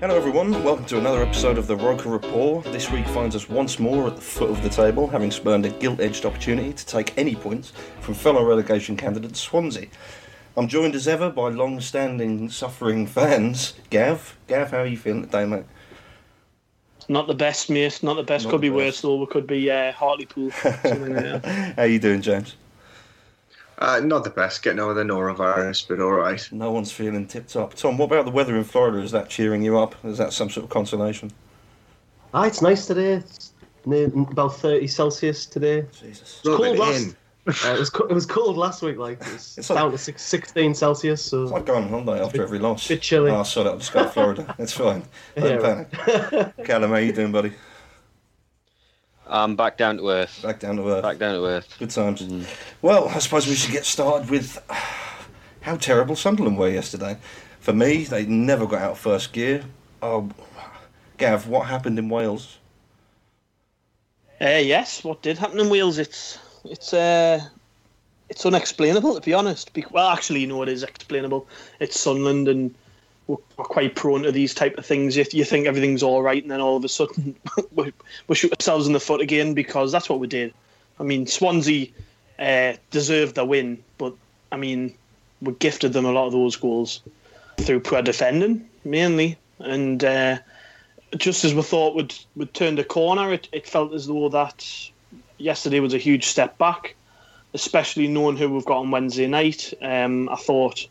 Hello, everyone. Welcome to another episode of the Roker Report. This week finds us once more at the foot of the table, having spurned a gilt edged opportunity to take any points from fellow relegation candidate Swansea. I'm joined as ever by long standing suffering fans. Gav, Gav, how are you feeling today, mate? Not the best, mate. Not the best. Not could the be worse, though. We could be uh, Hartlepool. something like that. How are you doing, James? Uh, not the best, getting over the norovirus, but all right. No one's feeling tip top. Tom, what about the weather in Florida? Is that cheering you up? Is that some sort of consolation? Ah, it's nice today. It's near, about 30 Celsius today. Jesus. Rub cold it last- Uh, it was co- it was cold last week, like it was It's like- down to six, 16 Celsius. So It's like going on holiday after every loss. bit chilly. Oh, sorry, I'll just go to Florida. It's fine. Don't Yeah. panic. Callum, how you doing, buddy? I'm back down to earth. Back down to earth. Back down to earth. Good times. Well, I suppose we should get started with how terrible Sunderland were yesterday. For me, they never got out of first gear. Oh, Gav, what happened in Wales? Uh, yes, what did happen in Wales? It's it's uh, it's unexplainable to be honest. Be- well, actually, you know it is explainable. It's Sunderland, and we're, quite prone to these type of things. You, you think everything's all right, and then all of a sudden we, we shoot ourselves in the foot again because that's what we did. I mean, Swansea uh, deserved the win, but I mean, we gifted them a lot of those goals through poor defending mainly, and. Uh, just as we thought would would turn the corner, it, it felt as though that yesterday was a huge step back, especially knowing who we've got on Wednesday night. Um, I thought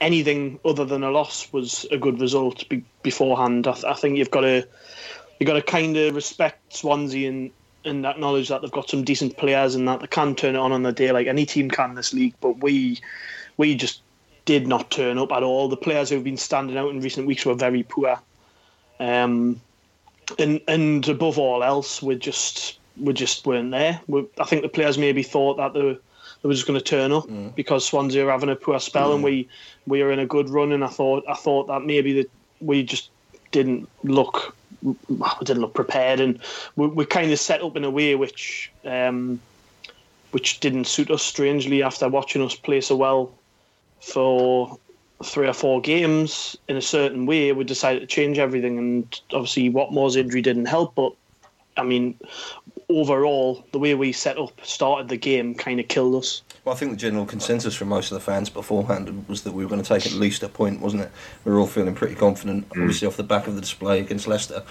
anything other than a loss was a good result be, beforehand. I, th- I think you've got to you've got to kind of respect Swansea and and acknowledge that they've got some decent players and that they can turn it on on the day like any team can this league. But we we just did not turn up at all. The players who've been standing out in recent weeks were very poor. Um, and and above all else, we just we just weren't there. We, I think the players maybe thought that they, they were just going to turn up because Swansea are having a poor spell and we we are in a good run. And I thought I thought that maybe that we just didn't look we didn't look prepared and we, we kind of set up in a way which um, which didn't suit us strangely after watching us play so well for three or four games in a certain way, we decided to change everything. And obviously, Watmore's injury didn't help. But I mean, overall, the way we set up, started the game, kind of killed us. Well, I think the general consensus from most of the fans beforehand was that we were going to take at least a point, wasn't it? We were all feeling pretty confident, obviously off the back of the display against Leicester.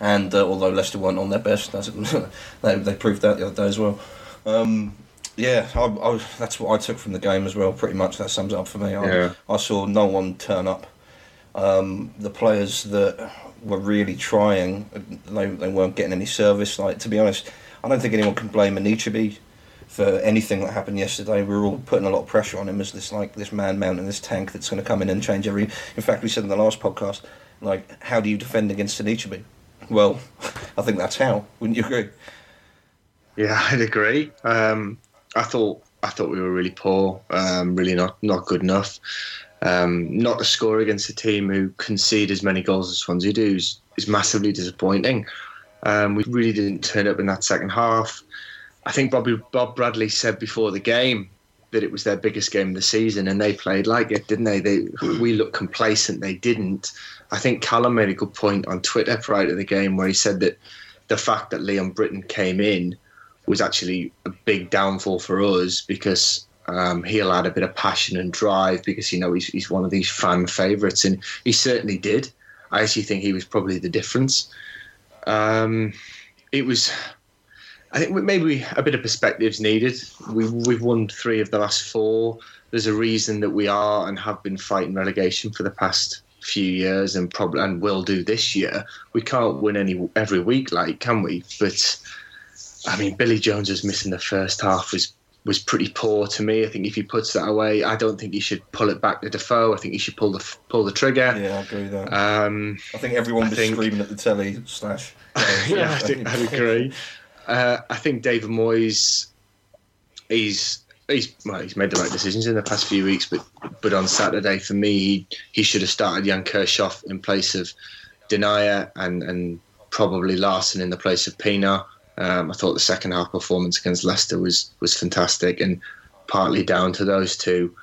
And uh, although Leicester weren't on their best, that's, they, they proved that the other day as well. Um, yeah, I, I, that's what I took from the game as well. Pretty much that sums up for me. I, Yeah. I saw no one turn up. Um, the players that were really trying, they, they weren't getting any service. Like to be honest, I don't think anyone can blame Anichebe for anything that happened yesterday. We were all putting a lot of pressure on him as this like this man mounting this tank that's going to come in and change every. In fact, we said in the last podcast, like, how do you defend against Anichebe? Well, I think that's how. Wouldn't you agree? Yeah, I'd agree. Um, I thought I thought we were really poor, um, really not not good enough. Um, not to score against a team who concede as many goals as Swansea do is, is massively disappointing. Um, we really didn't turn up in that second half. I think Bobby Bob Bradley said before the game that it was their biggest game of the season, and they played like it, didn't they? They we looked complacent. They didn't. I think Callum made a good point on Twitter prior to the game where he said that the fact that Leon Britton came in was actually a big downfall for us because um, he'll add a bit of passion and drive because you know he's, he's one of these fan favourites, and he certainly did. I actually think he was probably the difference. Um, it was, I think maybe a bit of perspectives needed. We, we've won three of the last four. There's a reason that we are and have been fighting relegation for the past few years, and probably and will do this year. We can't win any every week, like can we? But I mean, Billy Jones was missing the first half was was pretty poor to me. I think if he puts that away, I don't think he should pull it back to Defoe. I think he should pull the pull the trigger. Yeah, I agree with that. Um, I think everyone I was think- screaming at the telly slash. yeah, I think I agree. Uh, I think David Moyes, he's he's well, he's made the right decisions in the past few weeks, but but on Saturday for me, he, he should have started Jan Kirchhoff in place of Denayer and and probably Larsson in the place of Pienaar. Um, I thought the second half performance against Leicester was was fantastic, and partly down to those two.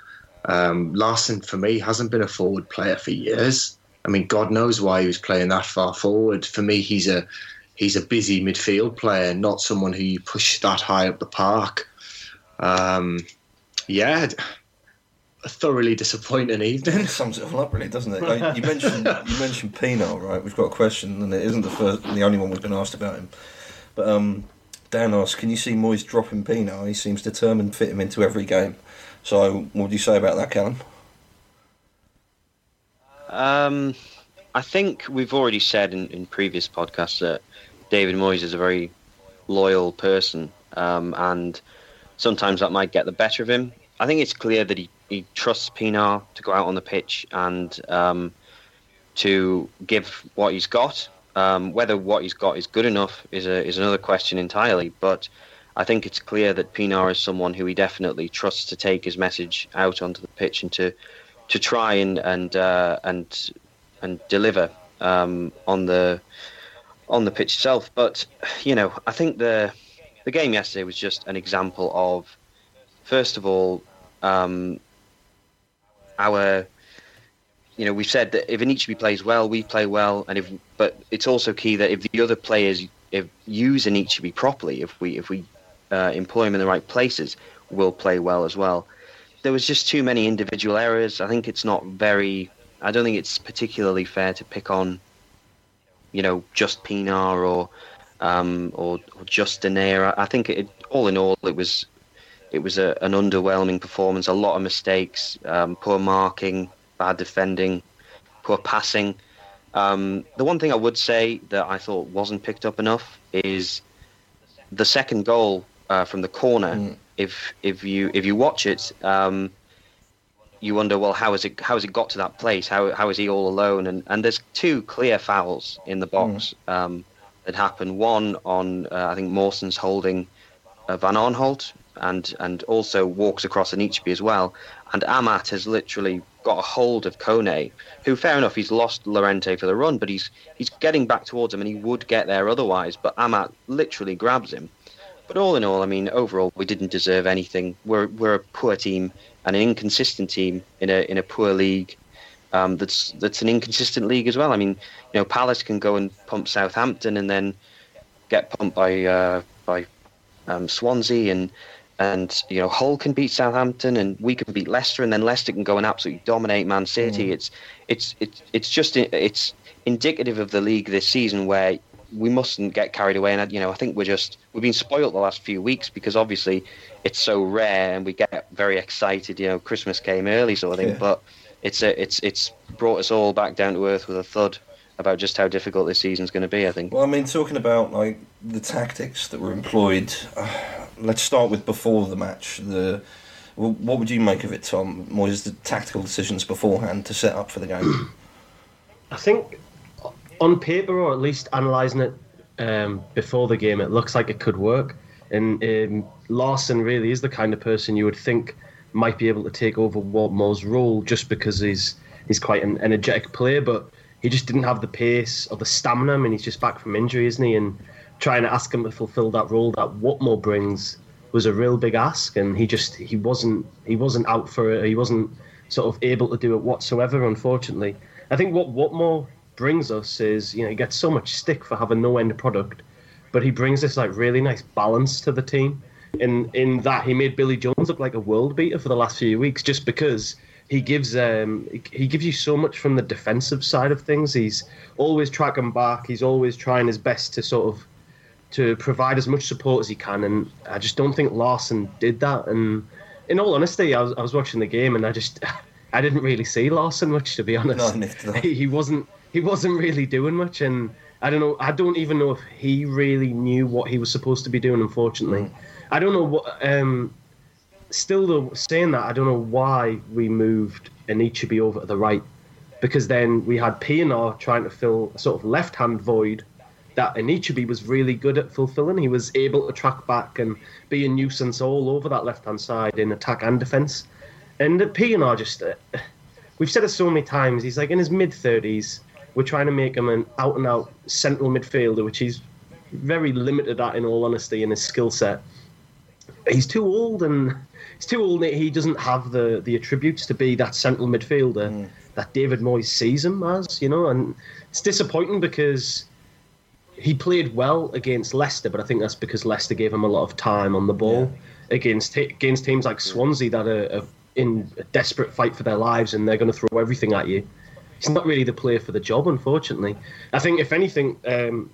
Um, Larsson for me hasn't been a forward player for years. I mean, God knows why he was playing that far forward. For me, he's a he's a busy midfield player, not someone who you push that high up the park. Um, yeah, a thoroughly disappointing evening. It sums it all up, really, doesn't it? Like, you mentioned you mentioned Pienaar, right? We've got a question, and it isn't the first, the only one we've been asked about him. But um, Dan asked, "Can you see Moyes dropping Pienaar? He seems determined to fit him into every game." So, what would you say about that, Callum? Um, I think we've already said in, in previous podcasts that David Moyes is a very loyal person, um, and sometimes that might get the better of him. I think it's clear that he, he trusts Pienaar to go out on the pitch and um, to give what he's got. Um, whether what he's got is good enough is a, is another question entirely. But I think it's clear that Pienaar is someone who he definitely trusts to take his message out onto the pitch and to to try and and uh, and and deliver um, on the on the pitch itself. But you know, I think the the game yesterday was just an example of, first of all, um, our. You know, we've said that if Anichebe plays well, we play well, and if but it's also key that if the other players if use Anichebe properly, if we if we uh, employ him in the right places, will play well as well. There was just too many individual errors. I think it's not very. I don't think it's particularly fair to pick on, you know, just Pienaar or um, or, or just Denayer. I think it, all in all, it was it was a, an underwhelming performance. A lot of mistakes, um, poor marking, bad defending, poor passing. Um, the one thing I would say that I thought wasn't picked up enough is the second goal uh, from the corner. If if you if you watch it, um, you wonder, well, how has it how has it got to that place? How how is he all alone? And and there's two clear fouls in the box um, that happen. One on uh, I think Mawson's holding uh, Van Aanholt, and and also walks across Anichebe as well. And Amat has literally got a hold of Kone, who, fair enough, he's lost Llorente for the run, but he's he's getting back towards him, and he would get there otherwise. But Amat literally grabs him. But all in all, I mean, overall, we didn't deserve anything. We're we're a poor team and an inconsistent team in a in a poor league. Um, that's that's an inconsistent league as well. I mean, you know, Palace can go and pump Southampton and then get pumped by uh, by um, Swansea and and you know Hull can beat Southampton and we can beat Leicester and then Leicester can go and absolutely dominate Man City. It's it's it's it's just it's indicative of the league this season where we mustn't get carried away and you know I think we're just we've been spoilt the last few weeks because obviously it's so rare and we get very excited. You know, Christmas came early sort of thing, Yeah. but it's a, it's it's brought us all back down to earth with a thud about just how difficult this season's going to be. I think. Well, I mean, talking about like the tactics that were employed, uh, let's start with before the match. The what would you make of it, Tom? Moyes' the tactical decisions beforehand to set up for the game. I think on paper, or at least analysing it um, before the game, it looks like it could work. And um, Larsson really is the kind of person you would think might be able to take over Watmore's role just because he's he's quite an energetic player, but he just didn't have the pace or the stamina. I mean, he's just back from injury, isn't he? And trying to ask him to fulfil that role that Watmore brings was a real big ask, and he just he wasn't he wasn't out for it. He wasn't sort of able to do it whatsoever. Unfortunately, I think what Watmore brings us is you know he gets so much stick for having no end product, but he brings this like really nice balance to the team. In in that he made Billy Jones look like a world beater for the last few weeks, just because he gives um he gives you so much from the defensive side of things. He's always tracking back. He's always trying his best to sort of to provide as much support as he can, and I just don't think Larsson did that. And in all honesty, I was I was watching the game, and I just I didn't really see Larsson much to be honest. No, neither did I. he, he wasn't he wasn't really doing much, and I don't know. I don't even know if he really knew what he was supposed to be doing. Unfortunately, I don't know what. Um, still, though, saying that, I don't know why we moved Anichebe over to the right, because then we had Pienaar trying to fill a sort of left-hand void that Anichebe was really good at fulfilling. He was able to track back and be a nuisance all over that left-hand side in attack and defence. And Pienaar just, uh, we've said it so many times. He's like in his mid thirties. We're trying to make him an out and out central midfielder, which he's very limited at, in all honesty, in his skill set. He's too old, and he's too old. and He doesn't have the the attributes to be that central midfielder that David Moyes sees him as. You know, and it's disappointing because he played well against Leicester, but I think that's because Leicester gave him a lot of time on the ball against against teams like Swansea that are, are in a desperate fight for their lives and they're going to throw everything at you. He's not really the player for the job, unfortunately. I think, if anything, um,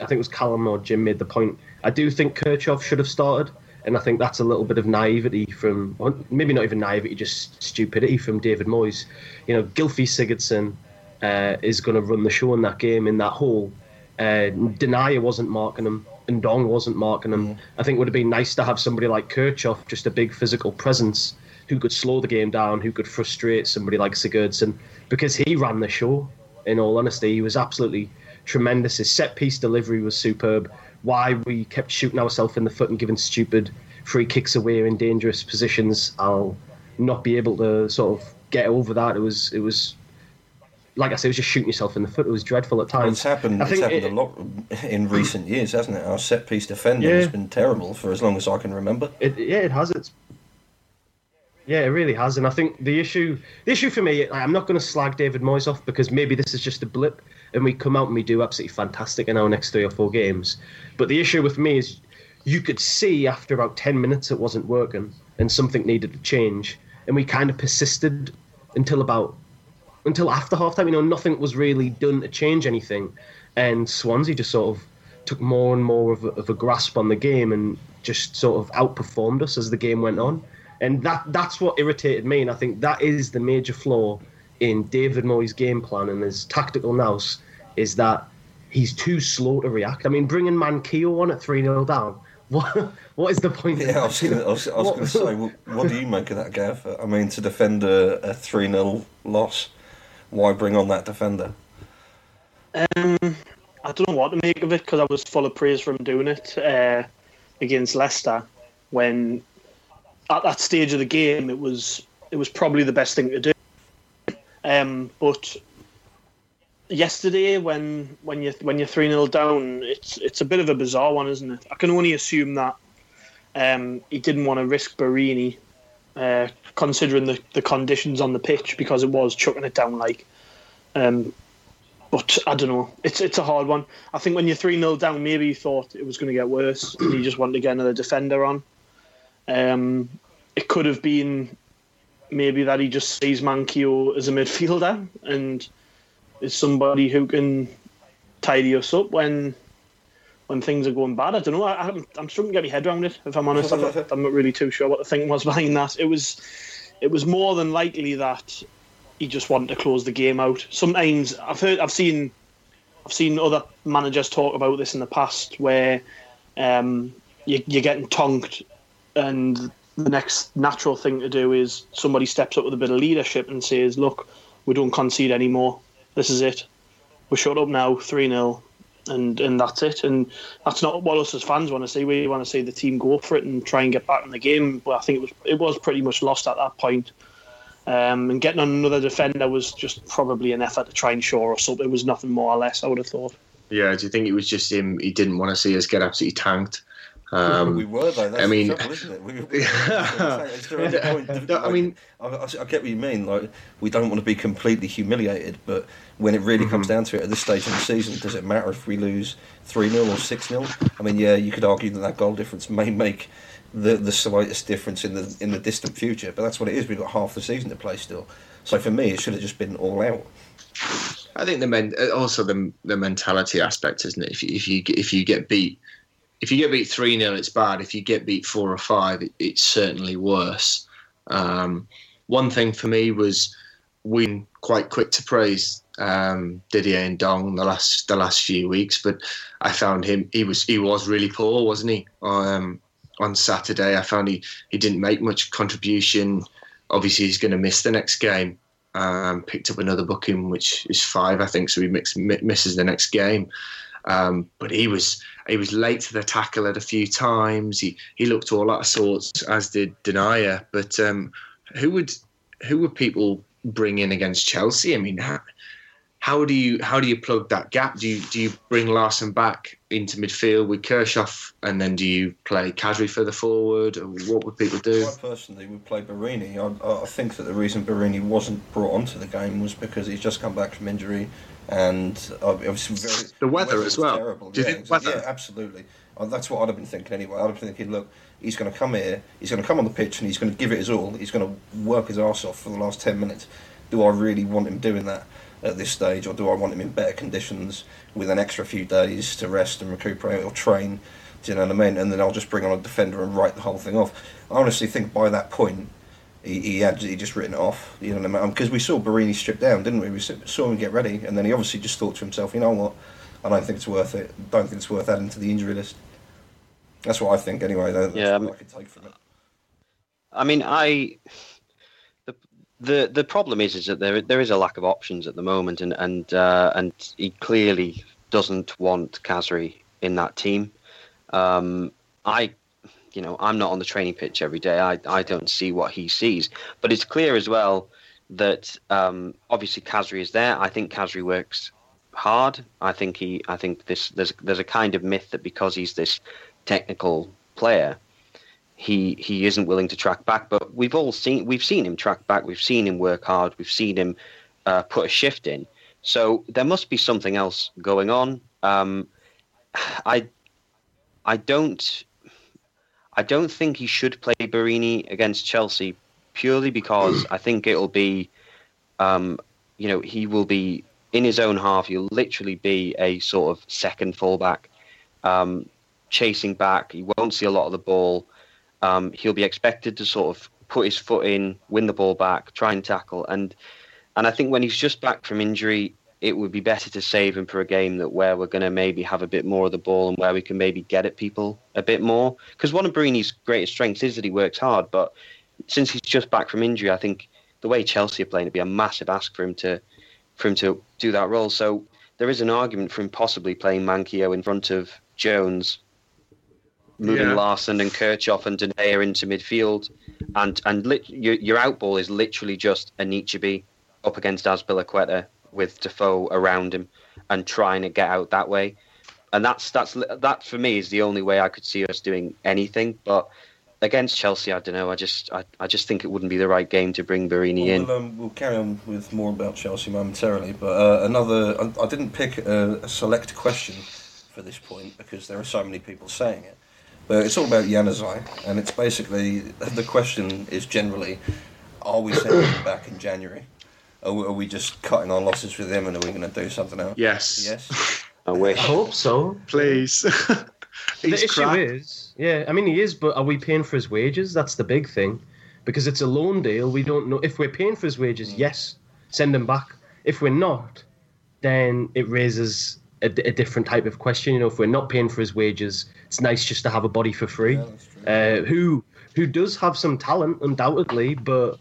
I think it was Callum or Jim made the point. I do think Kirchhoff should have started, and I think that's a little bit of naivety from, well, maybe not even naivety, just stupidity from David Moyes. You know, Gylfi Sigurdsson uh, is going to run the show in that game in that hole. Uh, Denayer wasn't marking him, and Ndong wasn't marking him. I think it would have been nice to have somebody like Kirchhoff, just a big physical presence, who could slow the game down, who could frustrate somebody like Sigurdsson, because he ran the show. In all honesty, he was absolutely tremendous. His set piece delivery was superb. Why we kept shooting ourselves in the foot and giving stupid free kicks away in dangerous positions, I'll not be able to sort of get over that. It was it was like I said, it was just shooting yourself in the foot. It was dreadful at times. It's happened. I It's happened it- a lot in recent years, hasn't it? Our set piece defending Yeah. has been terrible for as long as I can remember. It, yeah, it has. It's yeah, it really has. And I think the issue, the issue for me, I'm not going to slag David Moyes off because maybe this is just a blip, and we come out and we do absolutely fantastic in our next three or four games. But the issue with me is, you could see after about ten minutes it wasn't working, and something needed to change, and we kind of persisted until about until after half time. You know, nothing was really done to change anything, and Swansea just sort of took more and more of a, of a grasp on the game and just sort of outperformed us as the game went on. And that that's what irritated me, and I think that is the major flaw in David Moyes' game plan and his tactical nous is that he's too slow to react. I mean, bringing Manquillo on at three 0 down. What what is the point? Yeah, I was going I was, I was going to say, what, what do you make of that, Gav? I mean, to defend a, a 3 0 loss, why bring on that defender? Um, I don't know what to make of it because I was full of praise for him doing it uh, against Leicester when at that stage of the game it was it was probably the best thing to do. Um, but yesterday when when you when you're three 0 down, it's it's a bit of a bizarre one, isn't it? I can only assume that um, he didn't want to risk Borini, uh, considering the, the conditions on the pitch because it was chucking it down like. Um, but I don't know. It's it's a hard one. I think when you're three 0 down, maybe you thought it was going to get worse, and you just wanted to get another defender on. Um, it could have been maybe that he just sees Manquillo as a midfielder and is somebody who can tidy us up when when things are going bad. I don't know. I, I'm I'm struggling to get my head around it. If I'm honest, I'm not, I'm not really too sure what the thing was behind that. It was it was more than likely that he just wanted to close the game out. Sometimes I've heard, I've seen, I've seen other managers talk about this in the past, where um, you, you're getting tonked, and the next natural thing to do is somebody steps up with a bit of leadership and says, "Look, we don't concede anymore. This is it. We're shut up now, three 0 and and that's it. And that's not what us as fans want to see. We want to see the team go for it and try and get back in the game. But I think it was it was pretty much lost at that point. Um, and getting on another defender was just probably an effort to try and shore us up. It was nothing more or less. I would have thought. Yeah, do you think it was just him? He didn't want to see us get absolutely tanked. Um, we were though. That's I mean- trouble, isn't it? We, we, Is there any point of- No, I mean- I, I, get what you mean. Like, we don't want to be completely humiliated, but when it really comes Mm-hmm. down to it, at this stage in the season, does it matter if we lose three 0 or six 0 I mean, yeah, you could argue that that goal difference may make the the slightest difference in the in the distant future, but that's what it is. We've got half the season to play still. So for me, it should have just been all out. I think the men also the the mentality aspect, isn't it? If you, if you if you get beat, if you get beat three 0 it's bad. If you get beat four or five, it, it's certainly worse. Um, one thing for me was we quite quick to praise um, Didier Ndong the last the last few weeks, but I found him he was he was really poor, wasn't he? Um, on Saturday, I found he, he didn't make much contribution. Obviously, he's going to miss the next game um, picked up another booking, which is five, I think. So he mix, mi- misses the next game. Um, but he was he was late to the tackle at a few times. He he looked all out of sorts, as did Denayer. But um, who would who would people bring in against Chelsea? I mean, how, how do you how do you plug that gap? Do you do you bring Larsson back into midfield with Kirchhoff, and then do you play Khazri further forward? Or what would people do? I personally would play Borini. I, I think that the reason Borini wasn't brought onto the game was because he's just come back from injury, and was very The weather as well. Terrible. Do you yeah, think exa- weather? yeah, absolutely. Uh, that's what I'd have been thinking anyway. I'd have been thinking, look, he's going to come here, he's going to come on the pitch, and he's going to give it his all. He's going to work his arse off for the last ten minutes. Do I really want him doing that at this stage, or do I want him in better conditions with an extra few days to rest and recuperate or train? Do you know what I mean? And then I'll just bring on a defender and write the whole thing off. I honestly think by that point, he, he had he just written it off. You know what I mean? Because we saw Borini stripped down, didn't we? We saw him get ready, and then he obviously just thought to himself, you know what? I don't think it's worth it. Don't think it's worth adding to the injury list. That's what I think, anyway. That's Yeah, what um, I could take from it. I mean, I the the the problem is is that there there is a lack of options at the moment, and and uh, and he clearly doesn't want Khazri in that team. Um, I, you know, I'm not on the training pitch every day. I I don't see what he sees, but it's clear as well that um, obviously Khazri is there. I think Khazri works hard. I think he. I think this. There's there's a kind of myth that because he's this technical player, he he isn't willing to track back. But we've all seen we've seen him track back. We've seen him work hard. We've seen him uh, put a shift in. So there must be something else going on. Um, I I don't I don't think he should play Borini against Chelsea purely because I think it'll be um, you know he will be in his own half. He'll literally be a sort of second fullback. Um, chasing back. He won't see a lot of the ball. Um, he'll be expected to sort of put his foot in, win the ball back, try and tackle. And and I think when he's just back from injury, it would be better to save him for a game that where we're going to maybe have a bit more of the ball and where we can maybe get at people a bit more. Because one of Borini's greatest strengths is that he works hard, but since he's just back from injury, I think the way Chelsea are playing, it'd be a massive ask for him to for him to do that role. So there is an argument for him possibly playing Manquillo in front of Jones moving Yeah. Larsson and Kirchhoff and Denayer into midfield, and and lit, your your outball is literally just Anichebe up against Azpilicueta with Defoe around him and trying to get out that way, and that's that's that for me is the only way I could see us doing anything. But against Chelsea, I don't know. I just I, I just think it wouldn't be the right game to bring Borini in. We'll, um, we'll carry on with more about Chelsea momentarily, but uh, another. I, I didn't pick a, a select question for this point because there are so many people saying it. But it's all about Januzaj, and it's basically the question is generally: Are we sending him back in January? Are we, are we just cutting our losses with him, and are we going to do something else? Yes. Yes. I wish. I hope so. Please. the issue crap. is, yeah, I mean, he is, but are we paying for his wages? That's the big thing. Because it's a loan deal, we don't know. If we're paying for his wages, yes, send him back. If we're not, then it raises a, a different type of question. You know, if we're not paying for his wages, it's nice just to have a body for free. Yeah, uh, who who does have some talent, undoubtedly, but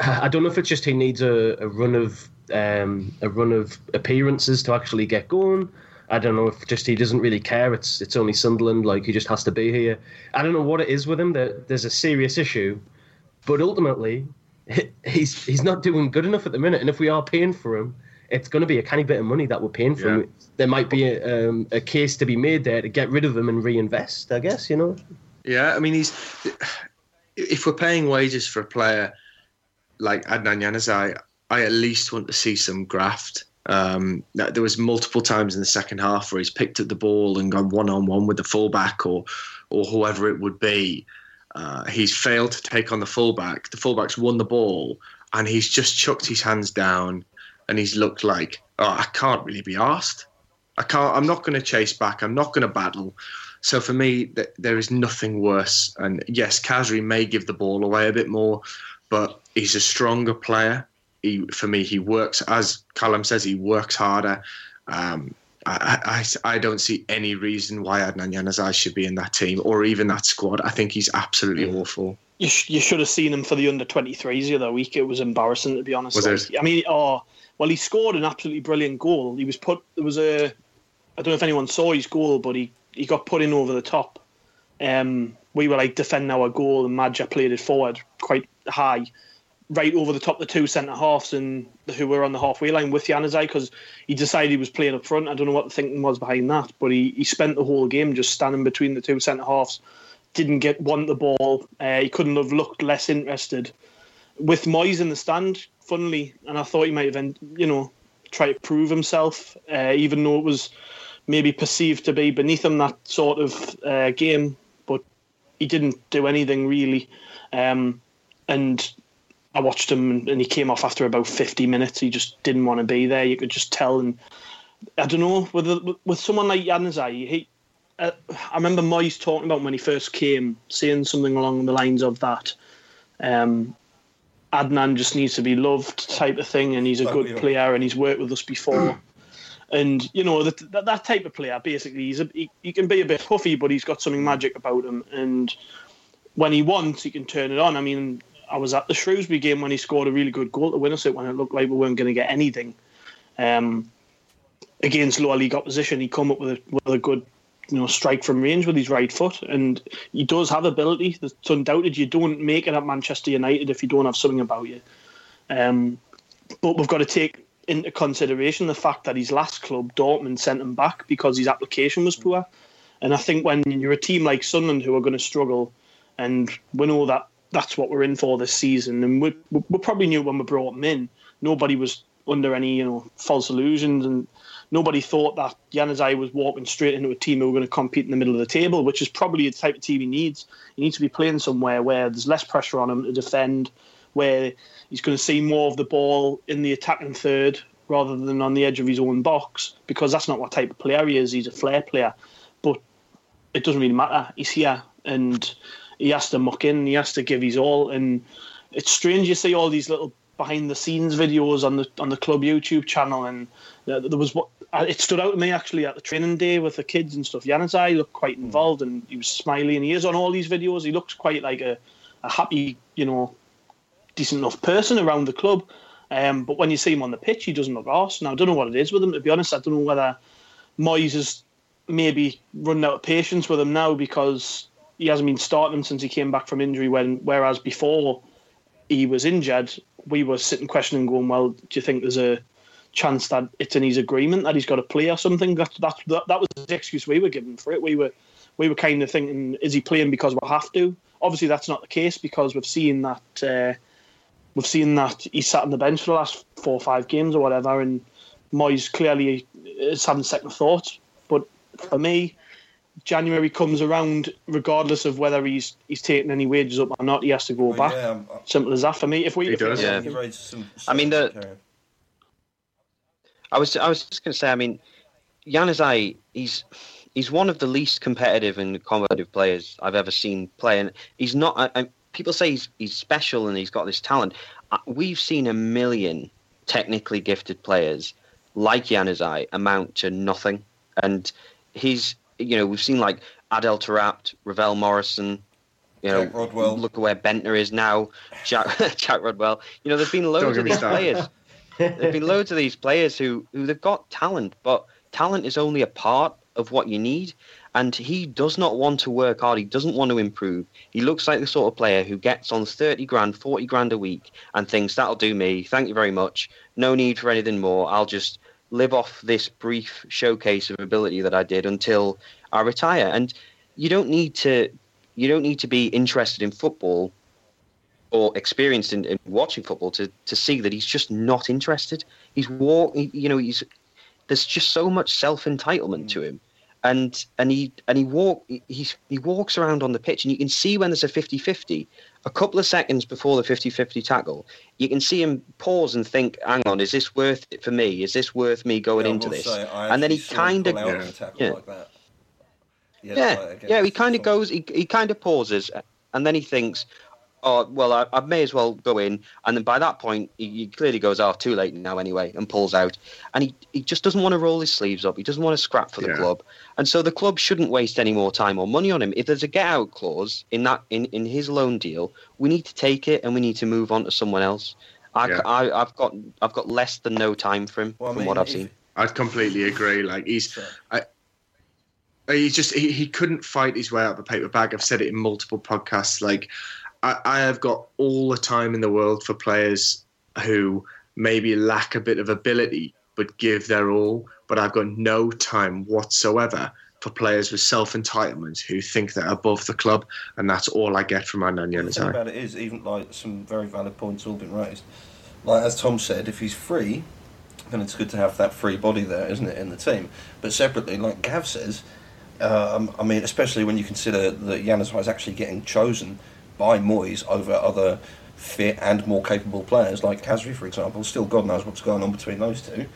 I don't know if it's just he needs a, a run of um, a run of appearances to actually get going. I don't know if just he doesn't really care. It's it's only Sunderland, like he just has to be here. I don't know what it is with him. That there's a serious issue, but ultimately he's he's not doing good enough at the minute. And if we are paying for him, it's going to be a canny bit of money that we're paying for Yeah. him. There might be a, um, a case to be made there to get rid of him and reinvest. I guess you know. Yeah, I mean, he's. If we're paying wages for a player like Adnan Januzaj, I at least want to see some graft. Um, there was multiple times in the second half where he's picked up the ball and gone one on one with the fullback or or whoever it would be. Uh, he's failed to take on the fullback. The fullback's won the ball and he's just chucked his hands down and he's looked like, oh, I can't really be asked. I can't. I'm not going to chase back. I'm not going to battle. So for me, th- there is nothing worse. And yes, Khazri may give the ball away a bit more, but he's a stronger player. He, for me, he works as Callum says. He works harder. Um, I, I, I don't see any reason why Adnan Januzaj should be in that team or even that squad. I think he's absolutely awful. You, sh- you should have seen him for the under 23s the other week. It was embarrassing, to be honest. Was Like? I mean, oh, well, he scored an absolutely brilliant goal. He was put, there was a, I don't know if anyone saw his goal, but he, he got put in over the top. Um, we were like defending our goal, and Madja played it forward quite high, right over the top the two centre halves and who were on the halfway line with Januzaj because he decided he was playing up front. I don't know what the thinking was behind that, but he, he spent the whole game just standing between the two centre halves. Didn't get want the ball. Uh, he couldn't have looked less interested. With Moyes in the stand, funnily, and I thought he might have, you know, try to prove himself, uh, even though it was maybe perceived to be beneath him that sort of uh, game. But he didn't do anything really. Um, and I watched him, and, he came off after about 50 minutes. He just didn't want to be there. You could just tell. And I don't know with with someone like Januzaj, he. Uh, I remember Moyes talking about when he first came, saying something along the lines of that. Um, Adnan just needs to be loved, type of thing, and he's a good player, and he's worked with us before. and you know that that, that type of player, basically, he's a, he, he can be a bit huffy, but he's got something magic about him, and when he wants, he can turn it on. I mean, I was at the Shrewsbury game when he scored a really good goal to win us it when it looked like we weren't going to get anything. Um, against lower league opposition, he come up with a, with a good, you know, strike from range with his right foot, and he does have ability. It's undoubted. You don't make it at Manchester United if you don't have something about you. Um, but we've got to take into consideration the fact that his last club, Dortmund, sent him back because his application was poor. And I think when you're a team like Sunderland who are going to struggle, and we know that that's what we're in for this season, and we, we probably knew when we brought him in, nobody was under any you know false illusions, and nobody thought that Januzaj was walking straight into a team who were going to compete in the middle of the table, which is probably the type of team he needs. He needs to be playing somewhere where there's less pressure on him to defend, where he's going to see more of the ball in the attacking third rather than on the edge of his own box, because that's not what type of player he is. He's a flair player, but it doesn't really matter. He's here and he has to muck in, he has to give his all, and it's strange you see all these little behind the scenes videos on the on the club YouTube channel, and there was what uh, it stood out to me actually at the training day with the kids and stuff. Januzaj looked quite involved and he was smiling. He is on all these videos. He looks quite like a, a happy, you know, decent enough person around the club. Um, but when you see him on the pitch, he doesn't look arse. Now I don't know what it is with him. To be honest, I don't know whether Moyes has maybe run out of patience with him now because he hasn't been starting since he came back from injury. When whereas before he was injured, we were sitting questioning, going, "Well, do you think there's a chance that it's in his agreement that he's got to play or something?" That that that, that was the excuse we were given for it. We were we were kind of thinking, "Is he playing because we will have to?" Obviously, that's not the case because we've seen that uh, we've seen that he sat on the bench for the last four or five games or whatever, and Moyes clearly is having second thoughts. But for me, January comes around, regardless of whether he's he's taking any wages up or not, he has to go Well, back. yeah, I'm- I'm- Simple as that for me. If we, He if we- does. Yeah. some- I mean, the- I was I was just going to say. I mean, Januzaj, he's he's one of the least competitive and combative players I've ever seen play, and he's not. I, I, people say he's he's special and he's got this talent. Uh, We've seen a million technically gifted players like Januzaj amount to nothing, and he's you know we've seen like Adel Taarabt, Ravel Morrison. You know, Jack Rodwell. look at where Bendtner is now. Jack, Jack Rodwell. You know, there's been loads of these started. players there've been loads of these players who who they've got talent, but talent is only a part of what you need. And he does not want to work hard. He doesn't want to improve. He looks like the sort of player who gets on 30 grand, 40 grand a week and thinks, that'll do me. Thank you very much. No need for anything more. I'll just live off this brief showcase of ability that I did until I retire. And you don't need to you don't need to be interested in football or experienced in, in watching football to, to see that he's just not interested. He's walk, you know, he's there's just so much self entitlement to mm. him, and and he and he walk he he walks around on the pitch, and you can see when there's a 50-50, a couple of seconds before the 50-50 tackle, you can see him pause and think, "Hang on, is this worth it for me? Is this worth me going Yeah, into this?" say, and then he actually saw him kind of pull out of a tackle yeah. like that. Yeah, like yeah. He kind of goes. He he kind of pauses, and then he thinks, "Oh, well, I, I may as well go in." And then by that point, he, he clearly goes, "Oh, too late now anyway," and pulls out. And he he just doesn't want to roll his sleeves up. He doesn't want to scrap for the Yeah. club, and so the club shouldn't waste any more time or money on him. If there's a get out clause in that in, in his loan deal, we need to take it and we need to move on to someone else. I, Yeah. I have got I've got less than no time for him Well, I from mean, what I've seen. I'd completely agree. Like he's Sorry. he just he, he couldn't fight his way out of the paper bag. I've said it in multiple podcasts. Like I, I have got all the time in the world for players who maybe lack a bit of ability but give their all. But I've got no time whatsoever for players with self entitlement who think they're above the club, and that's all I get from Adnan The thing about it is, even like some very valid points all been raised. Like as Tom said, if he's free, then it's good to have that free body there, isn't it, in the team? But separately, like Gav says, um, I mean, especially when you consider that Januzaj is actually getting chosen by Moyes over other fit and more capable players, like Khazri, for example. Still, God knows what's going on between those two.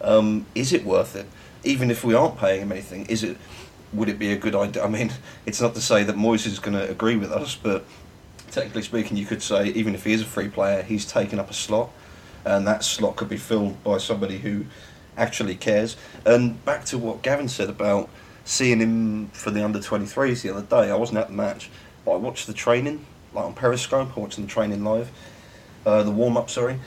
Um, is it worth it? Even if we aren't paying him anything, is it? Would it be a good idea? I mean, it's not to say that Moyes is going to agree with us, but technically speaking, you could say even if he is a free player, he's taken up a slot, and that slot could be filled by somebody who actually cares. And back to what Gavin said about seeing him for the under 23s the other day, I wasn't at the match, I watched the training, like on Periscope, I watched the training live, uh, the warm up, sorry,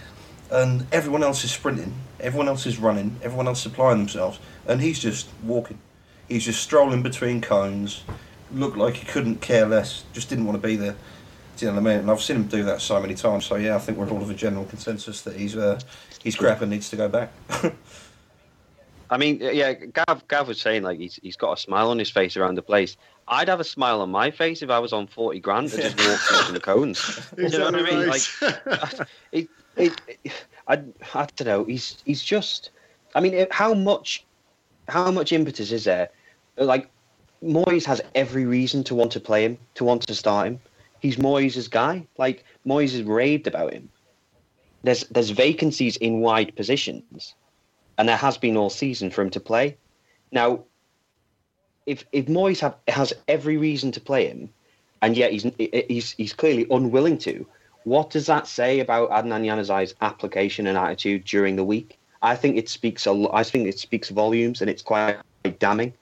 and everyone else is sprinting, everyone else is running, everyone else supplying themselves, and he's just walking. He's just strolling between cones, looked like he couldn't care less, just didn't want to be there. Do you know what I mean? And I've seen him do that so many times. So yeah, I think we're all of a general consensus that he's uh, he's crap and needs to go back. I mean, yeah, Gav, Gav was saying like he's, he's got a smile on his face around the place. I'd have a smile on my face if I was on forty grand and just walked through some cones. You know what I mean? Like, it, it, it, I, I don't know. He's he's just. I mean, how much, how much impetus is there? Like, Moyes has every reason to want to play him, to want to start him. He's Moyes' guy. Like Moyes has raved about him. There's there's vacancies in wide positions, and there has been all season for him to play. Now, if if Moyes have, has every reason to play him, and yet he's he's he's clearly unwilling to, what does that say about Adnan Januzaj's application and attitude during the week? I think it speaks a I think it speaks volumes, and it's quite damning.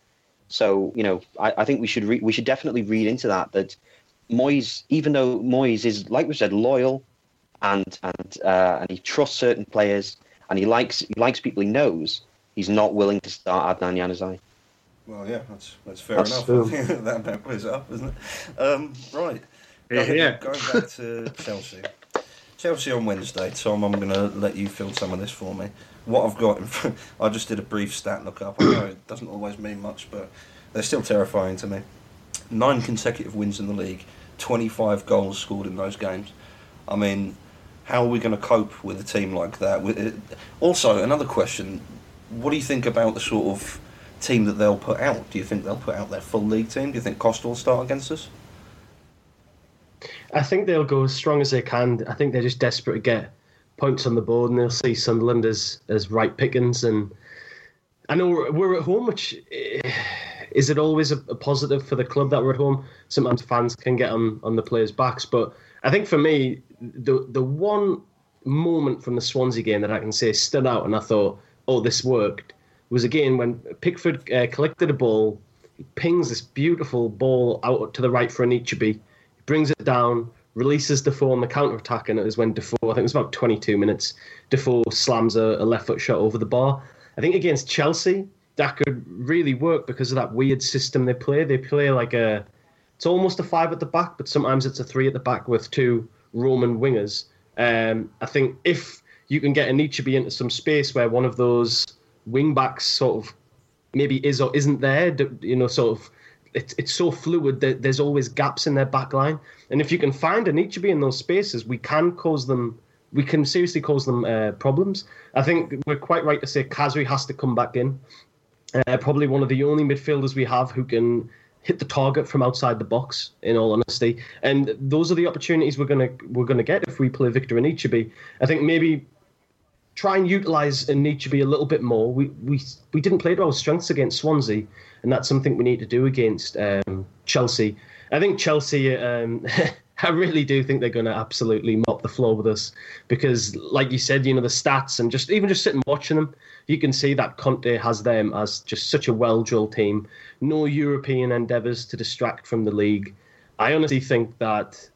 So you know, I, I think we should re- we should definitely read into that that Moyes, even though Moyes is like we said loyal, and and uh, and he trusts certain players, and he likes he likes people he knows, he's not willing to start Adnan Januzaj. Well, yeah, that's that's fair That's enough. true. That about clears it up, isn't it? Um, right. Yeah, Going- yeah. Going back to Chelsea. Chelsea on Wednesday. Tom, I'm going to let you fill some of this for me. What I've got, in front, I just did a brief stat look up. I know it doesn't always mean much, but they're still terrifying to me. Nine consecutive wins in the league, 25 goals scored in those games. I mean, how are we going to cope with a team like that? Also, another question: What do you think about the sort of team that they'll put out? Do you think they'll put out their full league team? Do you think Costa will start against us? I think they'll go as strong as they can. I think they're just desperate to get points on the board, and they'll see Sunderland as as right pickings. And I know we're, at home, which eh, is it always a, a positive for the club that we're at home? Sometimes fans can get on on the players' backs, but I think for me, the the one moment from the Swansea game that I can say stood out, and I thought, oh, this worked, was again when Pickford uh, collected a ball, he pings this beautiful ball out to the right for Anichebe, brings it down, releases Defoe on the counter attack, and it was when Defoe, I think it was about 22 minutes, Defoe slams a, a left foot shot over the bar. I think against Chelsea, that could really work because of that weird system they play. They play like a, it's almost a five at the back, but sometimes it's a three at the back with two Roman wingers. Um, I think if you can get Anichebe into some space where one of those wing backs sort of maybe is or isn't there, you know, sort of it's it's so fluid that there's always gaps in their back line. And if you can find Anichebe in those spaces, we can cause them we can seriously cause them uh, problems. I think we're quite right to say Khazri has to come back in. Uh, probably one of the only midfielders we have who can hit the target from outside the box. In all honesty, and those are the opportunities we're gonna we're gonna get if we play Victor Anichebe. I think maybe try and utilise Anichebe a little bit more. We we we didn't play to our strengths against Swansea, and that's something we need to do against um, Chelsea. I think Chelsea. Um, I really do think they're going to absolutely mop the floor with us because, like you said, you know the stats and just even just sitting watching them, you can see that Conte has them as just such a well-drilled team. No European endeavours to distract from the league. I honestly think that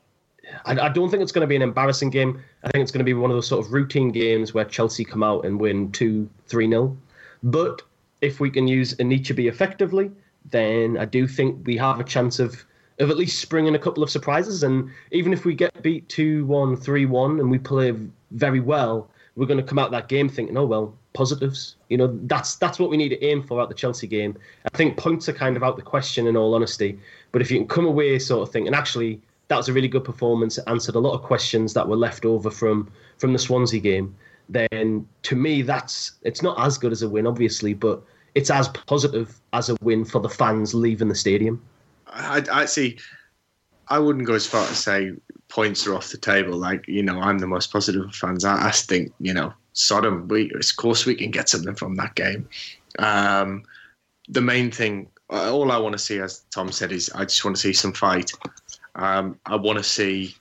I, I, don't think it's going to be an embarrassing game. I think it's going to be one of those sort of routine games where Chelsea come out and win 2 3 0. But if we can use Anichebe effectively, then I do think we have a chance of of at least springing a couple of surprises. And even if we get beat 2 1, 3 1, and we play very well, we're going to come out that game thinking, oh, well, positives. You know, that's that's what we need to aim for at the Chelsea game. I think points are kind of out the question in all honesty. But if you can come away sort of thing, and actually, that was a really good performance. It answered a lot of questions that were left over from from the Swansea game. Then to me, that's it's not as good as a win, obviously, but it's as positive as a win for the fans leaving the stadium. I, I see. I wouldn't go as far to say points are off the table. Like you know, I'm the most positive of fans. I, I think you know, Sodom. We of course we can get something from that game. Um, the main thing, all I want to see, as Tom said, is I just want to see some fight. Um, I want to see.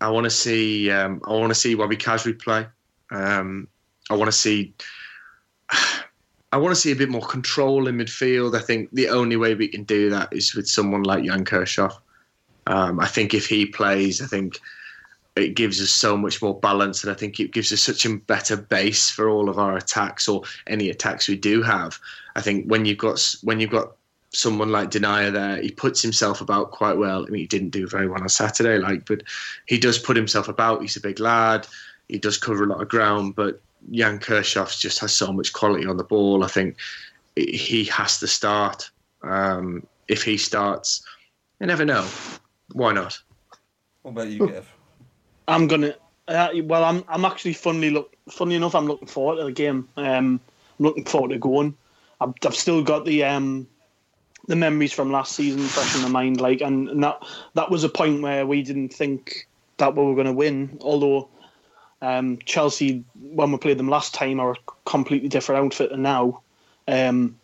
I want to see. Um, I want to see Wahbi Khazri play. Um, I want to see. I want to see a bit more control in midfield. I think the only way we can do that is with someone like Jan Kirchhoff. Um, I think if he plays, I think it gives us so much more balance, and I think it gives us such a better base for all of our attacks or any attacks we do have. I think when you've got when you've got someone like Denayer there, he puts himself about quite well. I mean, he didn't do very well on Saturday, like, but he does put himself about. He's a big lad. He does cover a lot of ground, but Jan Kirchhoff just has so much quality on the ball. I think he has to start. Um, if he starts, you never know. Why not? What about you, Kev? I'm gonna. Uh, well, I'm. I'm actually funnily look. Funny enough, I'm looking forward to the game. Um, I'm looking forward to going. I've, I've still got the um, the memories from last season fresh in the mind. Like, and, and that that was a point where we didn't think that we were going to win. Although um, Chelsea, when we played them last time, are a completely different outfit than now. Um,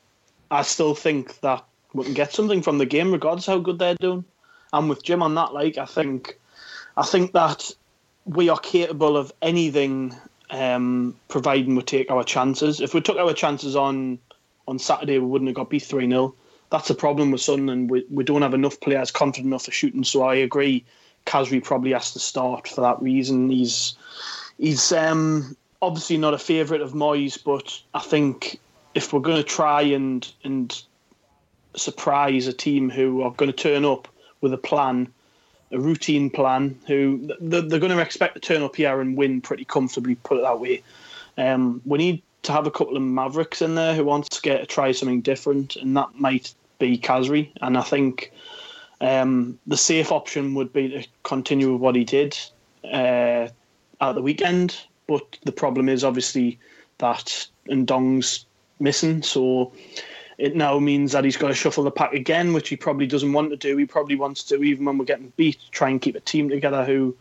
I still think that we can get something from the game, regardless how good they're doing. And with Jim on that, like I think, I think that we are capable of anything, um, providing we take our chances. If we took our chances on on Saturday, we wouldn't have got beat three 0 That's a problem with Sunderland. We we don't have enough players confident enough for shooting. So I agree. Khazri probably has to start for that reason. He's he's um, obviously not a favourite of Moyes, but I think if we're going to try and and surprise a team who are going to turn up with a plan, a routine plan, who they're, they're going to expect to turn up here and win pretty comfortably. Put it that way. Um, we need to have a couple of mavericks in there who wants to get to try something different, and that might be Khazri. And I think um, the safe option would be to continue with what he did. Uh, at the weekend. But the problem is obviously that Ndong's missing, so it now means that he's got to shuffle the pack again, which he probably doesn't want to do. He probably wants to, even when we're getting beat, try and keep a team together who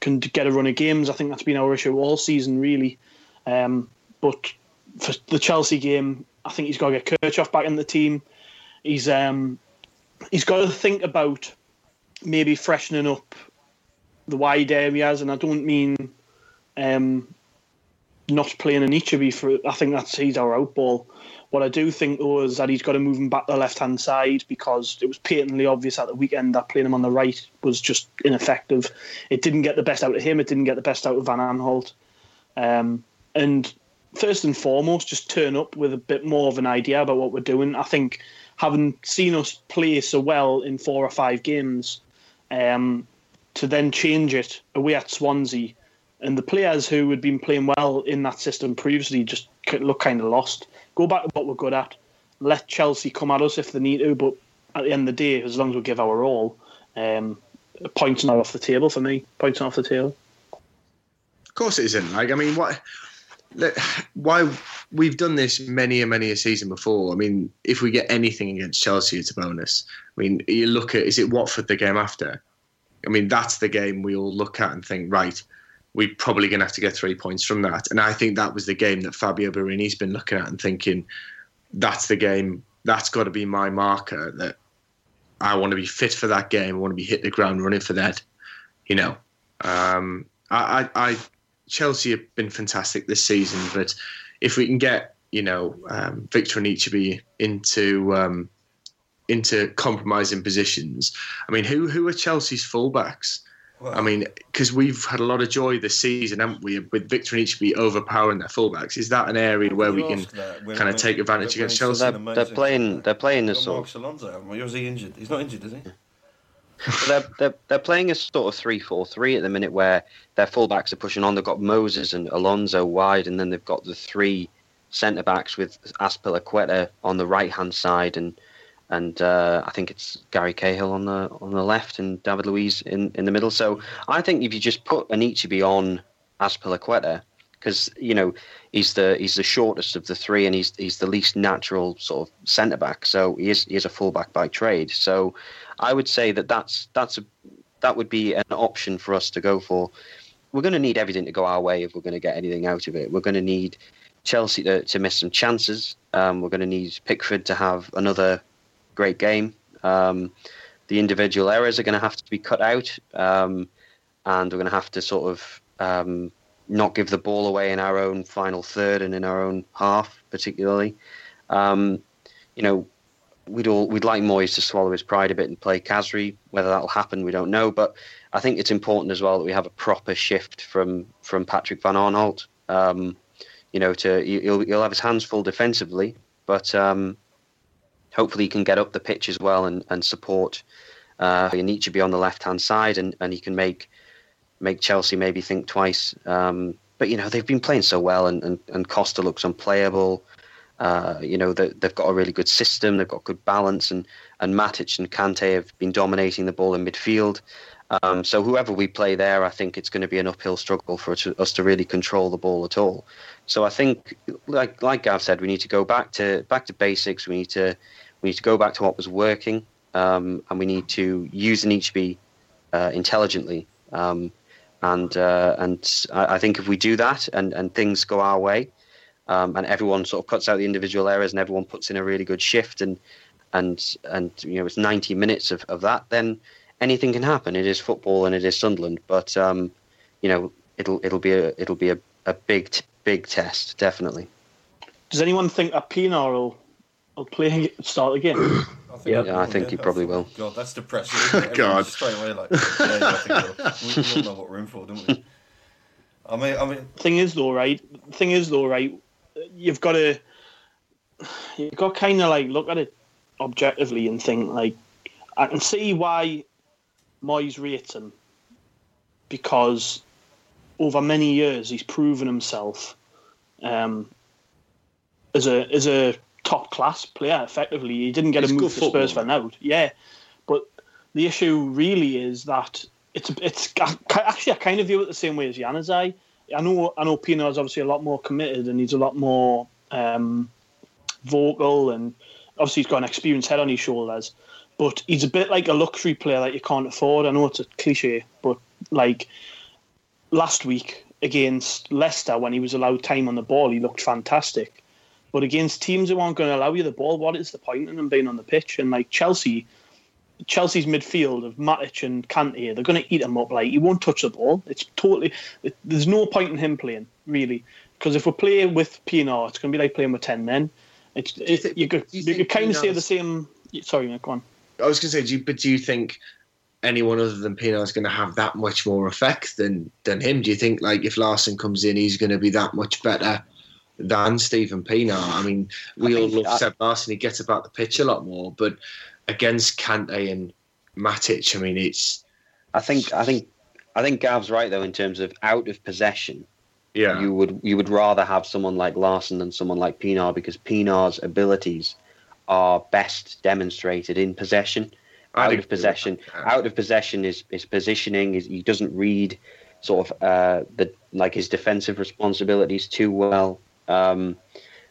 can get a run of games. I think that's been our issue all season, really. Um, but for the Chelsea game, I think he's got to get Kirchhoff back in the team. He's um, he's got to think about maybe freshening up the wide areas, and I don't mean um, not playing Anichebe for. I think that's he's our outball. What I do think though is that he's got to move him back to the left hand side because it was patently obvious at the weekend that playing him on the right was just ineffective. It didn't get the best out of him. It didn't get the best out of Van Aanholt. Um, and first and foremost, just turn up with a bit more of an idea about what we're doing. I think having seen us play so well in four or five games, um, to then change it away at Swansea, and the players who had been playing well in that system previously just look kind of lost. Go back to what we're good at. Let Chelsea come at us if they need to, but at the end of the day, as long as we give our all, um, points not off the table for me. Points not off the table. Of course, it isn't. Like, I mean, what? Why we've done this many and many a season before. I mean, if we get anything against Chelsea, it's a bonus. I mean, you look at is it Watford the game after? I mean, that's the game we all look at and think, right, we're probably going to have to get three points from that. And I think that was the game that Fabio Borini's been looking at and thinking, that's the game. That's got to be my marker that I want to be fit for that game. I want to be hit the ground running for that. You know, um, I, I, I, Chelsea have been fantastic this season, but if we can get you know um, Victor Anichebe into um, into compromising positions, I mean, who who are Chelsea's fullbacks? I mean, because we've had a lot of joy this season, haven't we, with Victor Anichebe overpowering their fullbacks? Is that an area where we can kind of take advantage against Chelsea? They're, they're, playing. They're playing a sort. Of, Alonso, or is he injured? He's not injured, is he? They're, they're, they're playing a sort of 3 4 3 at the minute where their fullbacks are pushing on. They've got Moses and Alonso wide, and then they've got the three centre backs with Azpilicueta on the right hand side and and uh, I think it's Gary Cahill on the on the left and David Luiz in, in the middle. So I think if you just put Anichebe on Azpilicueta, because you know he's the he's the shortest of the three and he's he's the least natural sort of centre back. So he is he is a fullback by trade. So I would say that that's that's a that would be an option for us to go for. We're going to need everything to go our way if we're going to get anything out of it. We're going to need Chelsea to, to miss some chances. Um, we're going to need Pickford to have another great game. Um, the individual errors are going to have to be cut out, um, and we're going to have to sort of um, not give the ball away in our own final third and in our own half, particularly. Um, you know, we'd all we'd like Moyes to swallow his pride a bit and play Khazri. Whether that'll happen, we don't know. But I think it's important as well that we have a proper shift from from Patrick Van Aanholt. Um, you know, to he'll, he'll have his hands full defensively, but um, hopefully he can get up the pitch as well and, and support uh, Anichebe on the left hand side and, and he can make make Chelsea maybe think twice. Um, but you know they've been playing so well and, and, and Costa looks unplayable. Uh, you know they, they've got a really good system. They've got good balance and and Matic and Kante have been dominating the ball in midfield. Um, so whoever we play there, I think it's going to be an uphill struggle for us to, really control the ball at all. So I think, like like Gav said, we need to go back to back to basics. We need to we need to go back to what was working, um, and we need to use Anichebe uh, intelligently. Um, and uh, and I think if we do that and, and things go our way, um, and everyone sort of cuts out the individual errors and everyone puts in a really good shift and and and you know it's 90 minutes of, of that, then anything can happen. It is football and it is Sunderland, but um, you know it'll it'll be a it'll be a, a big big test, definitely. Does anyone think a Pienaar will, will play start again? I think yep. Yeah, I think he probably will. God, that's depressing. God, straight away like, yeah, yeah, I think we, we all know what we're in for, don't we? I mean, I mean, thing is though, right? Thing is though, right? You've got to, you've got kind of like look at it objectively and think like, I can see why Moyes rates him because over many years he's proven himself um, as a as a top class player. Effectively, he didn't get it's a move to Spurs for now. Yeah, but the issue really is that it's it's actually I kind of view it the same way as Januzaj. I know I know Pienaar is obviously a lot more committed and he's a lot more um, vocal and obviously he's got an experienced head on his shoulders. But he's a bit like a luxury player that you can't afford. I know it's a cliche, but like last week against Leicester when he was allowed time on the ball, he looked fantastic. But against teams who aren't going to allow you the ball, what is the point in him being on the pitch? And like Chelsea, Chelsea's midfield of Matic and Kante, they're going to eat him up. Like he won't touch the ball. It's totally. It, there's no point in him playing really, because if we're playing with Pienaar, it's going to be like playing with ten men. It's you, it, you could you, you could kind of say the same. Sorry, go on. I was going to say, do you, but do you think anyone other than Pienaar is going to have that much more effect than than him? Do you think like if Larsson comes in, he's going to be that much better than Stephen Pienaar. I mean, we I all love I- Seb Larsson. He gets about the pitch a lot more, but against Kante and Matic, I mean, it's I think I think I think Gav's right though in terms of out of possession. yeah, You would you would rather have someone like Larsson than someone like Pienaar because Pienaar's abilities are best demonstrated in possession. I'd out of possession, out of possession is is positioning. Is he doesn't read sort of uh, the like his defensive responsibilities too well. Um,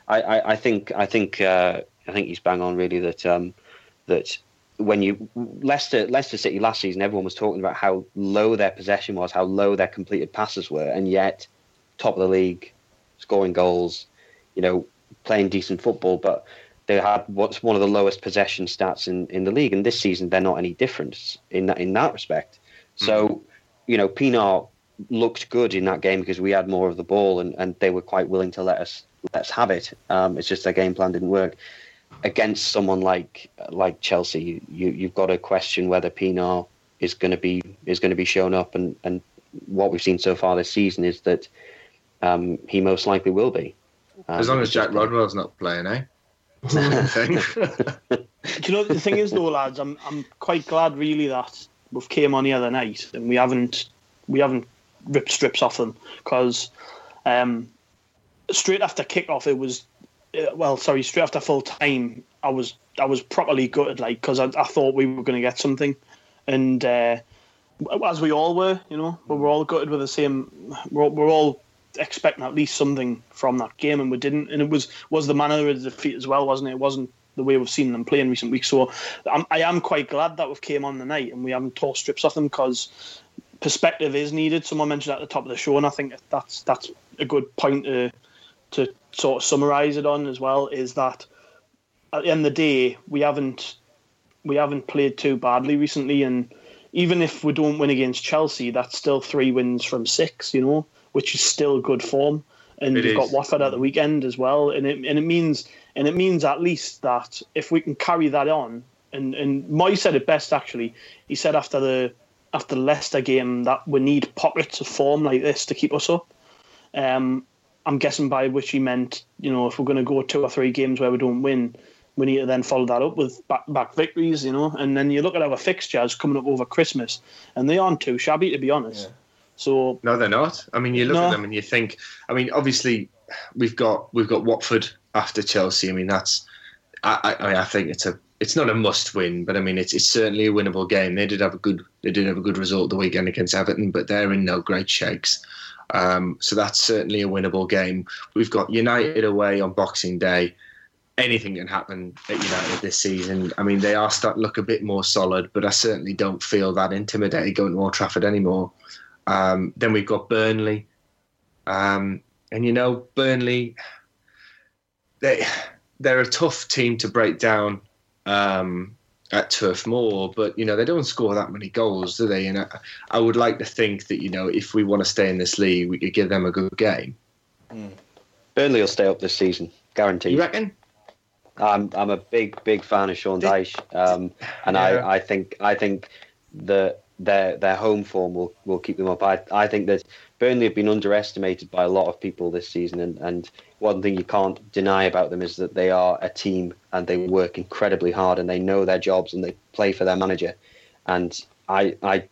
I, I, I think I think uh, I think he's bang on really that um, that when you Leicester Leicester City last season, everyone was talking about how low their possession was, how low their completed passes were, and yet top of the league, scoring goals, you know, playing decent football, but they had what's one of the lowest possession stats in, in the league, and this season they're not any different in that in that respect. So, you know, Pienaar looked good in that game because we had more of the ball, and, and they were quite willing to let us let us have it. Um, it's just their game plan didn't work against someone like like Chelsea. You, you you've got to question whether Pienaar is going to be is going to be shown up, and and what we've seen so far this season is that um, he most likely will be. Um, as long as Jack Rodwell's not playing, eh? Do you know the thing is though, lads? I'm I'm quite glad really that we've came on the other night and we haven't we haven't ripped strips off them because um, straight after kickoff it was well sorry straight after full time I was I was properly gutted like because I, I thought we were going to get something. And uh, as we all were you know we were all gutted with the same we're, all- we're all expecting at least something from that game and we didn't. And it was was the manner of the defeat as well wasn't it? It wasn't the way we've seen them play in recent weeks. So I'm, I am quite glad that we've came on the night and we haven't tore strips off them because perspective is needed. Someone mentioned at the top of the show and I think that's that's a good point to to sort of summarize it on as well is that at the end of the day we haven't we haven't played too badly recently. And even if we don't win against Chelsea that's still three wins from six you know which is still good form. And It got is. Watford at the weekend as well. And it and it means and it means at least that if we can carry that on and and Moyes said it best actually. He said after the after the Leicester game that we need pockets of form like this to keep us up. Um, I'm guessing by which he meant, you know, if we're going to go two or three games where we don't win, we need to then follow that up with back back victories, you know. And then you look at our fixtures coming up over Christmas, and they aren't too shabby, to be honest. So No, they're not. I mean, you look No. at them and you think. I mean, obviously, we've got we've got Watford after Chelsea. I mean, that's. I, I, I mean, I think it's a it's not a must win, but I mean, it's it's certainly a winnable game. They did have a good they did have a good result the weekend against Everton, but they're in no great shakes. Um, so that's certainly a winnable game. We've got United away on Boxing Day. Anything can happen at United this season. I mean, they are starting to look a bit more solid, but I certainly don't feel that intimidated going to Old Trafford anymore. Um, then we've got Burnley, um, and you know Burnley, they they're a tough team to break down um, at Turf Moor, but you know they don't score that many goals, do they? And I, I would like to think that you know if we want to stay in this league, we could give them a good game. Burnley will stay up this season, guaranteed. You reckon? I'm I'm a big big fan of Sean Dyche, um, and Yeah. I, I think I think that their their home form will, will keep them up. I I think that Burnley have been underestimated by a lot of people this season, and, and one thing you can't deny about them is that they are a team and they work incredibly hard and they know their jobs and they play for their manager, and I I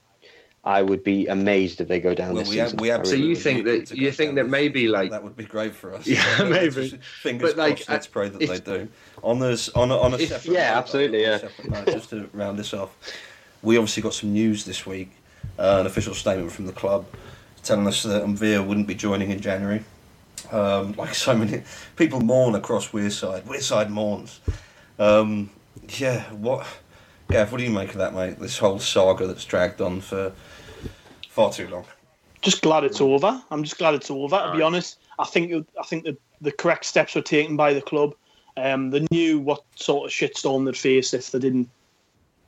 I would be amazed if they go down Well, this we have, season. we have So you think that you think down that this- maybe like that would be great for us. Yeah, So, maybe. Fingers But, like, crossed. Let's pray that if- they do. On this, on a, on a If- separate yeah, note, absolutely, on a yeah. separate note, just to round this off, we obviously got some news this week. Uh, an official statement from the club telling us that M'Vila wouldn't be joining in January. Um, like so many people mourn across Wearside. Wearside mourns. Um, yeah, what? Gav, what do you make of that, mate? This whole saga that's dragged on for far too long. just glad it's over. I'm just glad it's over. To be honest, I think it- I think the the correct steps were taken by the club. Um, they knew what sort of shitstorm they'd face if they didn't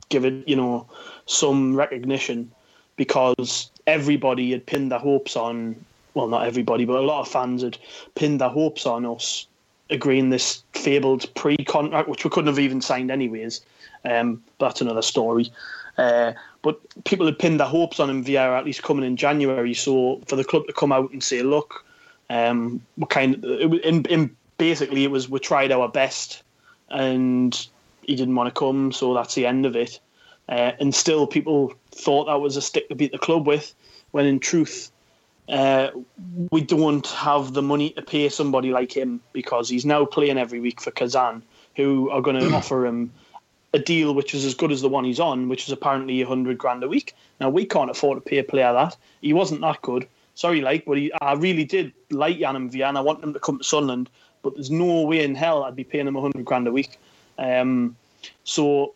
give it, you know, some recognition, because everybody had pinned their hopes on. Well, not everybody, but a lot of fans had pinned their hopes on us agreeing this fabled pre-contract, which we couldn't have even signed anyways. Um, but that's another story. Uh, but people had pinned their hopes on M'Vila at least coming in January. So for the club to come out and say, look, Um, we kind of in, in basically it was we tried our best, and he didn't want to come, so that's the end of it. Uh, and still, people thought that was a stick to beat the club with, when in truth, uh, we don't have the money to pay somebody like him because he's now playing every week for Kazan, who are going to offer him a deal which is as good as the one he's on, which is apparently a hundred grand a week. Now we can't afford to pay a player that. He wasn't that good. Sorry, like, but he, I really did like Jan M'Vila, and I want him to come to Sunderland. But there's no way in hell I'd be paying him a hundred grand a week. Um, so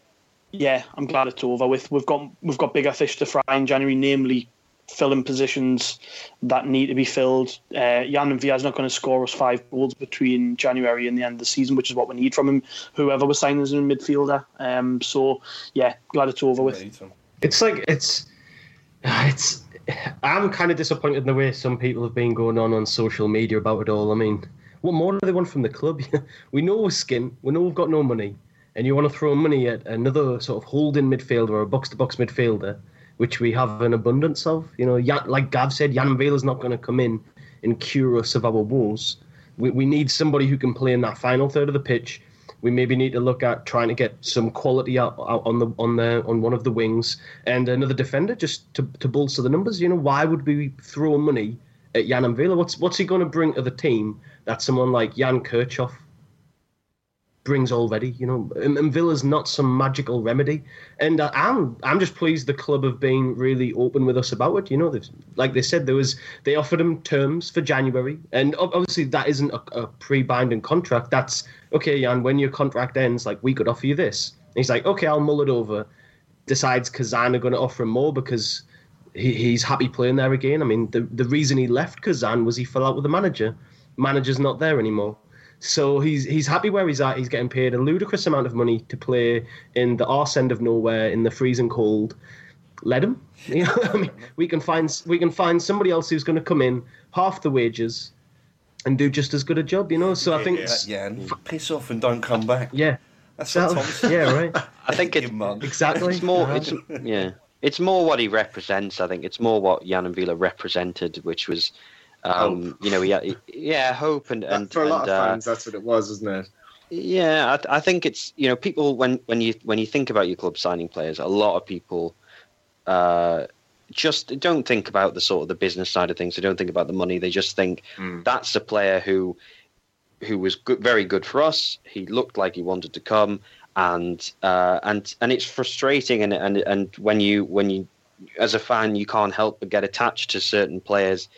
yeah, I'm glad it's over with. We've got we've got bigger fish to fry in January, namely filling positions that need to be filled. Uh, Jan M'Vila is not going to score us five goals between January and the end of the season, which is what we need from him. Whoever we're signing as a midfielder. Um, so yeah, glad it's over with. It's like it's it's. I'm kind of disappointed in the way some people have been going on on social media about it all. I mean, what more do they want from the club? we know we're skin. We know we've got no money and you want to throw money at another sort of holding midfielder or a box to box midfielder, which we have an abundance of. You know, like Gav said, Jan is not going to come in and cure us of our woes. We, we need somebody who can play in that final third of the pitch. We maybe need to look at trying to get some quality out, out on the on the on one of the wings and another defender just to, to bolster the numbers. You know, why would we throw money at Jan M'Vila? What's what's he going to bring to the team that someone like Jan Kirchhoff brings already. You know, and, and, Villa's not some magical remedy. And uh, I'm I'm just pleased the club have been really open with us about it. You know, like they said, there was they offered him terms for January, and obviously that isn't a, a pre-binding contract. That's okay, Jan. When your contract ends, like we could offer you this. And he's like, okay, I'll mull it over. Decides Kazan are going to offer him more because. He, he's happy playing there again. I mean, the the reason he left Kazan was he fell out with the manager. Manager's not there anymore. So he's he's happy where he's at. He's getting paid a ludicrous amount of money to play in the arse end of nowhere in the freezing cold. Let him. You know, I mean, we can find we can find somebody else who's going to come in half the wages and do just as good a job. You know. So I think yeah, yeah piss off and don't come back. Yeah. That's what Tom. Yeah, right. I think it's exactly. It's more. Uh-huh. It's, yeah. It's more what he represents. I think it's more what Jan M'Vila represented, which was um, you know, yeah, yeah, hope and and for a lot and, of fans, uh, that's what it was, isn't it? Yeah, I, I, think it's you know people when when you when you think about your club signing players, a lot of people uh, just don't think about the sort of the business side of things. They don't think about the money. They just think mm. that's a player who who was good, very good for us. He looked like he wanted to come, and uh, and and it's frustrating. And and and when you when you as a fan, you can't help but get attached to certain players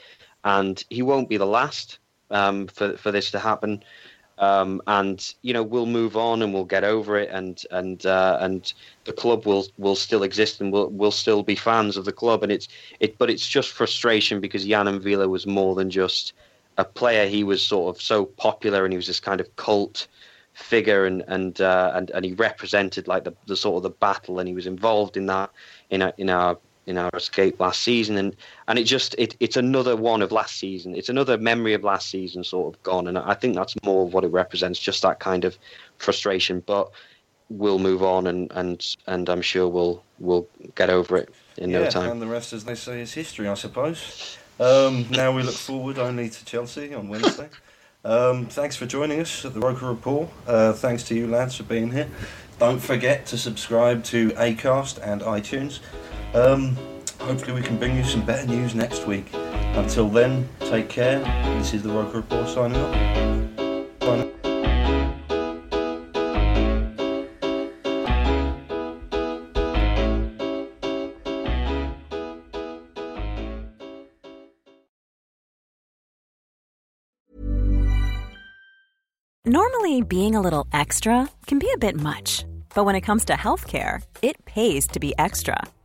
and he won't be the last um, for for this to happen. Um, and you know we'll move on and we'll get over it, and and uh, and the club will will still exist, and we'll we'll still be fans of the club. And it's it, but it's just frustration because Jan M'Vila was more than just a player. He was sort of so popular, and he was this kind of cult figure, and and uh, and and he represented like the, the sort of the battle, and he was involved in that in a, in our in our escape last season, and and it just it, it's another one of last season. It's another memory of last season sort of gone, and I think that's more of what it represents, just that kind of frustration. But we'll move on, and and and I'm sure we'll we'll get over it in yeah, no time. And the rest, as they say, is history, I suppose. Um, now we look forward only to Chelsea on Wednesday. Um, thanks for joining us at the Roker Report. Uh, thanks to you lads for being here. Don't forget to subscribe to Acast and iTunes. Um, hopefully, we can bring you some better news next week. Until then, take care. This is the Roker Report signing off. Normally, being a little extra can be a bit much, but when it comes to healthcare, it pays to be extra